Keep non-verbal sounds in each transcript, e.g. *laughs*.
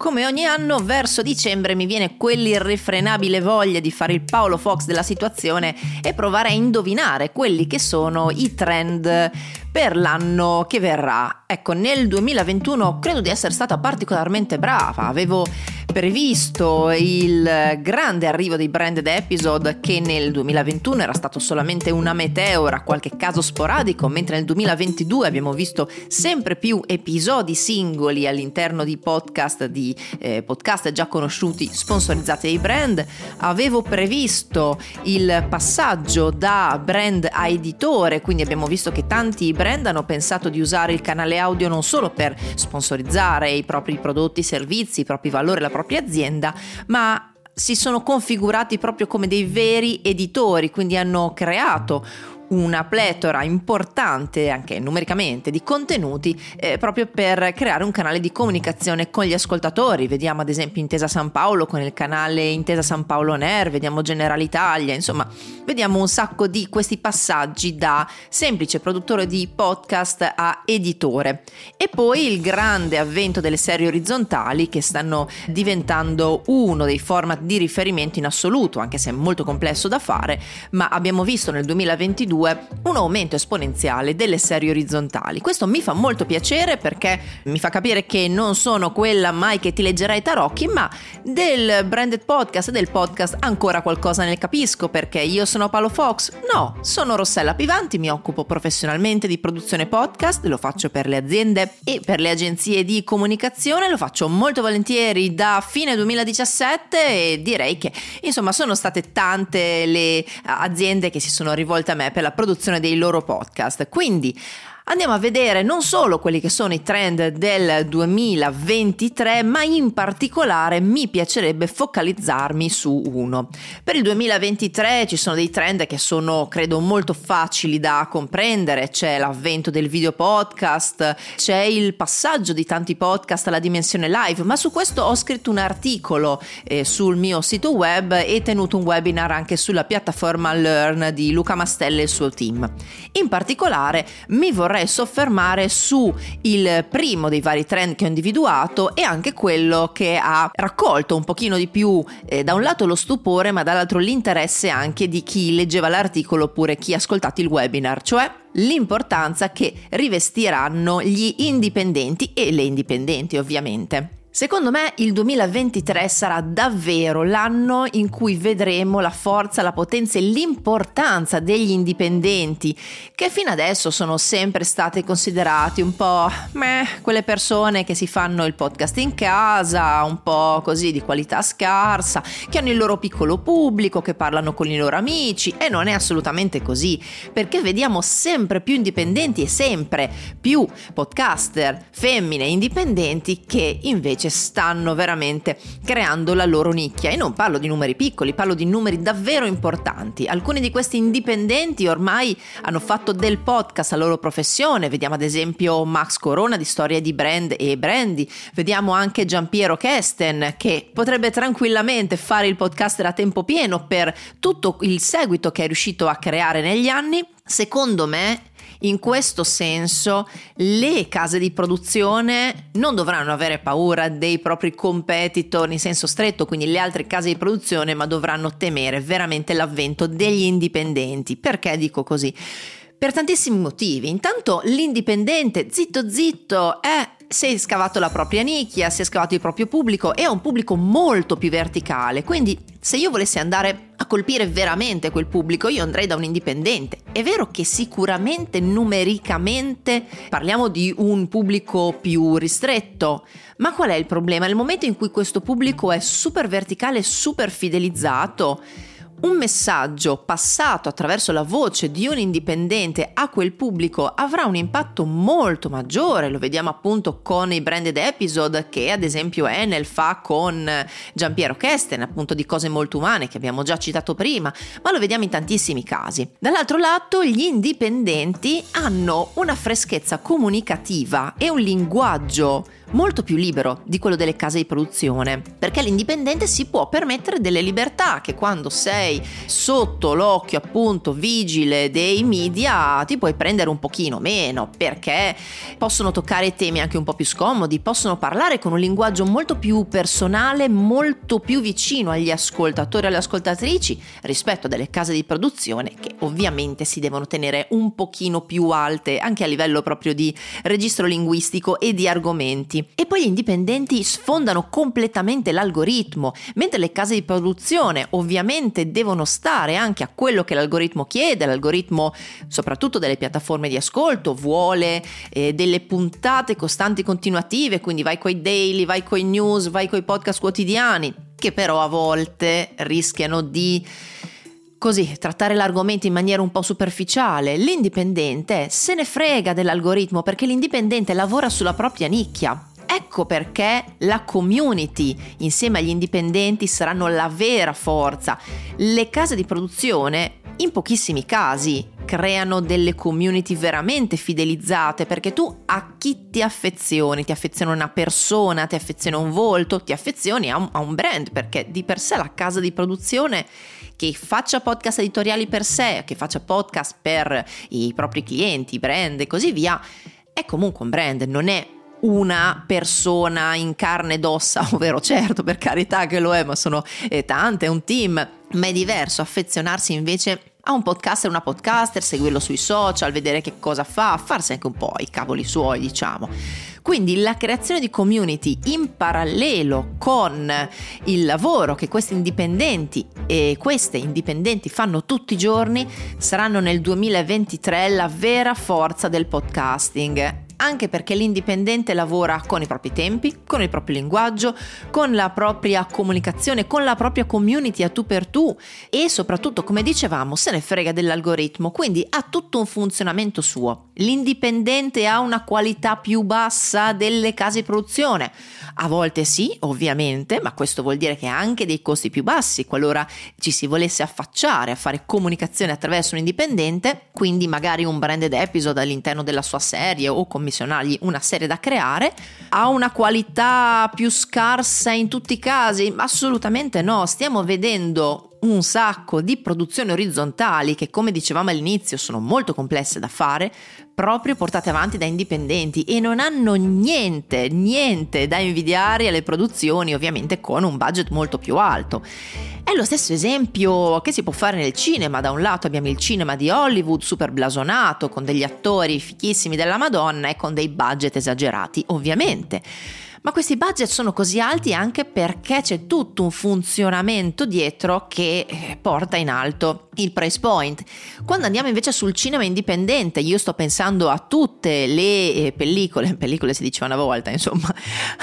Come ogni anno, verso dicembre mi viene quell'irrefrenabile voglia di fare il Paolo Fox della situazione e provare a indovinare quelli che sono i trend per l'anno che verrà. Ecco, nel 2021 credo di essere stata particolarmente brava, avevo previsto il grande arrivo dei branded episode che nel 2021 era stato solamente una meteora, qualche caso sporadico, mentre nel 2022 abbiamo visto sempre più episodi singoli all'interno di podcast di eh, podcast già conosciuti sponsorizzati dai brand. Avevo previsto il passaggio da brand a editore, quindi abbiamo visto che tanti brand hanno pensato di usare il canale audio non solo per sponsorizzare i propri prodotti, servizi, i propri valori, la propria propria azienda, ma si sono configurati proprio come dei veri editori, quindi hanno creato una pletora importante anche numericamente di contenuti eh, proprio per creare un canale di comunicazione con gli ascoltatori. Vediamo ad esempio Intesa San Paolo con il canale Intesa San Paolo Ner, vediamo General Italia, insomma, vediamo un sacco di questi passaggi da semplice produttore di podcast a editore. E poi il grande avvento delle serie orizzontali che stanno diventando uno dei format di riferimento in assoluto, anche se è molto complesso da fare, ma abbiamo visto nel 2022 2 un aumento esponenziale delle serie orizzontali. Questo mi fa molto piacere perché mi fa capire che non sono quella mai che ti leggerà i tarocchi, ma del branded podcast, del podcast ancora qualcosa ne capisco perché io sono Paolo Fox? No, sono Rossella Pivanti, mi occupo professionalmente di produzione podcast, lo faccio per le aziende e per le agenzie di comunicazione, lo faccio molto volentieri da fine 2017 e direi che insomma sono state tante le aziende che si sono rivolte a me per la produzione dei loro podcast. Quindi andiamo a vedere non solo quelli che sono i trend del 2023, ma in particolare mi piacerebbe focalizzarmi su uno. Per il 2023 ci sono dei trend che sono, credo, molto facili da comprendere. C'è l'avvento del video podcast, c'è il passaggio di tanti podcast alla dimensione live, ma su questo ho scritto un articolo eh, sul mio sito web e tenuto un webinar anche sulla piattaforma Learn di Luca Mastelle e il suo team. In particolare mi vorrei vorrei soffermare su il primo dei vari trend che ho individuato e anche quello che ha raccolto un pochino di più eh, da un lato lo stupore ma dall'altro l'interesse anche di chi leggeva l'articolo oppure chi ha ascoltato il webinar, cioè l'importanza che rivestiranno gli indipendenti e le indipendenti ovviamente. Secondo me il 2023 sarà davvero l'anno in cui vedremo la forza, la potenza e l'importanza degli indipendenti, che fino adesso sono sempre state considerati un po' meh, quelle persone che si fanno il podcast in casa, un po' così di qualità scarsa, che hanno il loro piccolo pubblico, che parlano con i loro amici e non è assolutamente così, perché vediamo sempre più indipendenti e sempre più podcaster femmine indipendenti che invece invece stanno veramente creando la loro nicchia e non parlo di numeri piccoli, parlo di numeri davvero importanti. Alcuni di questi indipendenti ormai hanno fatto del podcast la loro professione, vediamo ad esempio Max Corona di Storia di Brand e Brandy, vediamo anche Giampiero Kesten che potrebbe tranquillamente fare il podcaster a tempo pieno per tutto il seguito che è riuscito a creare negli anni. Secondo me in questo senso le case di produzione non dovranno avere paura dei propri competitor in senso stretto, quindi le altre case di produzione, ma dovranno temere veramente l'avvento degli indipendenti. Perché dico così? Per tantissimi motivi. Intanto l'indipendente, zitto zitto, è si è scavato la propria nicchia, si è scavato il proprio pubblico e ha un pubblico molto più verticale. Quindi, se io volessi andare a colpire veramente quel pubblico, io andrei da un indipendente. È vero che sicuramente numericamente parliamo di un pubblico più ristretto, ma qual è il problema? Nel momento in cui questo pubblico è super verticale, super fidelizzato, un messaggio passato attraverso la voce di un indipendente a quel pubblico avrà un impatto molto maggiore, lo vediamo appunto con i branded episode che ad esempio Enel fa con Giampiero Kesten, appunto di cose molto umane che abbiamo già citato prima, ma lo vediamo in tantissimi casi. Dall'altro lato gli indipendenti hanno una freschezza comunicativa e un linguaggio molto più libero di quello delle case di produzione, perché l'indipendente si può permettere delle libertà che quando sei sotto l'occhio appunto vigile dei media ti puoi prendere un pochino meno, perché possono toccare temi anche un po' più scomodi, possono parlare con un linguaggio molto più personale, molto più vicino agli ascoltatori e alle ascoltatrici rispetto a delle case di produzione che ovviamente si devono tenere un pochino più alte anche a livello proprio di registro linguistico e di argomenti. E poi gli indipendenti sfondano completamente l'algoritmo, mentre le case di produzione ovviamente devono stare anche a quello che l'algoritmo chiede, l'algoritmo soprattutto delle piattaforme di ascolto vuole eh, delle puntate costanti continuative, quindi vai coi daily, vai coi news, vai coi podcast quotidiani, che però a volte rischiano di così trattare l'argomento in maniera un po' superficiale. L'indipendente se ne frega dell'algoritmo perché l'indipendente lavora sulla propria nicchia. Ecco perché la community insieme agli indipendenti saranno la vera forza. Le case di produzione in pochissimi casi creano delle community veramente fidelizzate perché tu a chi ti affezioni? Ti affezioni a una persona, ti affezioni a un volto, ti affezioni a un, a un brand perché di per sé la casa di produzione che faccia podcast editoriali per sé, che faccia podcast per i propri clienti, brand e così via, è comunque un brand, non è una persona in carne ed ossa, *laughs* ovvero certo per carità che lo è, ma sono eh, tante, è un team, ma è diverso affezionarsi invece a un podcaster, una podcaster, seguirlo sui social, vedere che cosa fa, farsi anche un po' i cavoli suoi, diciamo. Quindi la creazione di community in parallelo con il lavoro che questi indipendenti e queste indipendenti fanno tutti i giorni saranno nel 2023 la vera forza del podcasting anche perché l'indipendente lavora con i propri tempi, con il proprio linguaggio, con la propria comunicazione, con la propria community a tu per tu e soprattutto, come dicevamo, se ne frega dell'algoritmo, quindi ha tutto un funzionamento suo. L'indipendente ha una qualità più bassa delle case di produzione. A volte sì, ovviamente, ma questo vuol dire che ha anche dei costi più bassi qualora ci si volesse affacciare a fare comunicazione attraverso un indipendente, quindi magari un branded episode all'interno della sua serie o commissione commissionargli una serie da creare, ha una qualità più scarsa in tutti i casi? Assolutamente no, stiamo vedendo un sacco di produzioni orizzontali che come dicevamo all'inizio sono molto complesse da fare, proprio portate avanti da indipendenti e non hanno niente, niente da invidiare alle produzioni ovviamente con un budget molto più alto. È lo stesso esempio che si può fare nel cinema, da un lato abbiamo il cinema di Hollywood super blasonato con degli attori fichissimi della Madonna e con dei budget esagerati ovviamente ma questi budget sono così alti anche perché c'è tutto un funzionamento dietro che eh, porta in alto il price point. Quando andiamo invece sul cinema indipendente, io sto pensando a tutte le eh, pellicole, *laughs* pellicole si diceva una volta, insomma,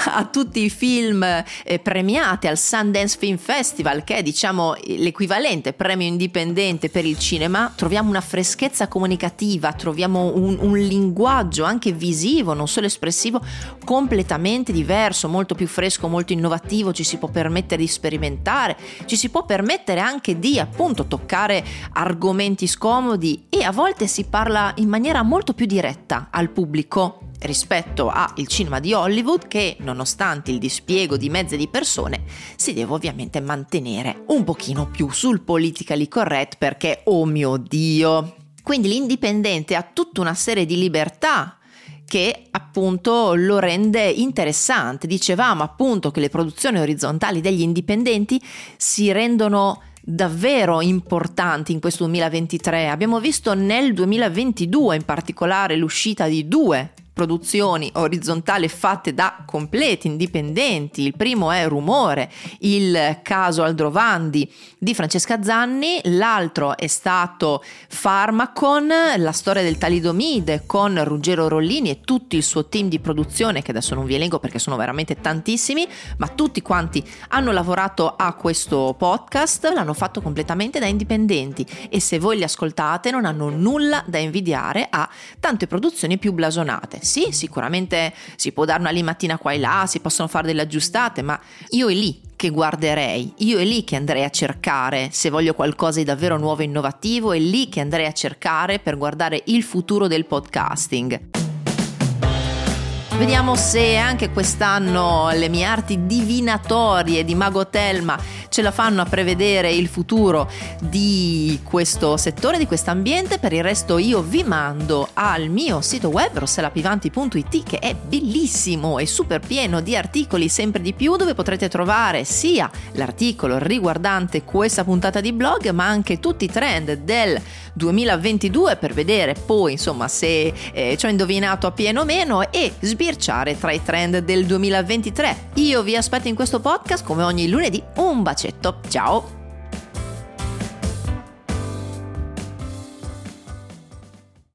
a tutti i film eh, premiati al Sundance Film Festival, che è diciamo l'equivalente premio indipendente per il cinema, troviamo una freschezza comunicativa, troviamo un, un linguaggio anche visivo, non solo espressivo, completamente diverso diverso, molto più fresco, molto innovativo, ci si può permettere di sperimentare, ci si può permettere anche di appunto toccare argomenti scomodi e a volte si parla in maniera molto più diretta al pubblico rispetto al cinema di Hollywood che nonostante il dispiego di mezze di persone si deve ovviamente mantenere un pochino più sul politically correct perché oh mio dio quindi l'indipendente ha tutta una serie di libertà che appunto lo rende interessante. Dicevamo appunto che le produzioni orizzontali degli indipendenti si rendono davvero importanti in questo 2023. Abbiamo visto nel 2022 in particolare l'uscita di due produzioni orizzontali fatte da completi indipendenti. Il primo è Rumore, il caso Aldrovandi di Francesca Zanni, l'altro è stato Pharmacon, la storia del talidomide con Ruggero Rollini e tutto il suo team di produzione che adesso non vi elenco perché sono veramente tantissimi, ma tutti quanti hanno lavorato a questo podcast, l'hanno fatto completamente da indipendenti e se voi li ascoltate non hanno nulla da invidiare a tante produzioni più blasonate sì, sicuramente si può dare una limatina qua e là, si possono fare delle aggiustate, ma io è lì che guarderei, io è lì che andrei a cercare se voglio qualcosa di davvero nuovo e innovativo, è lì che andrei a cercare per guardare il futuro del podcasting. Vediamo se anche quest'anno le mie arti divinatorie di Mago Telma ce la fanno a prevedere il futuro di questo settore, di questo ambiente. Per il resto io vi mando al mio sito web rosselapivanti.it che è bellissimo e super pieno di articoli sempre di più dove potrete trovare sia l'articolo riguardante questa puntata di blog ma anche tutti i trend del 2022 per vedere poi insomma se eh, ci ho indovinato a pieno o meno e sbirciare tra i trend del 2023. Io vi aspetto in questo podcast come ogni lunedì. Un bacetto, ciao!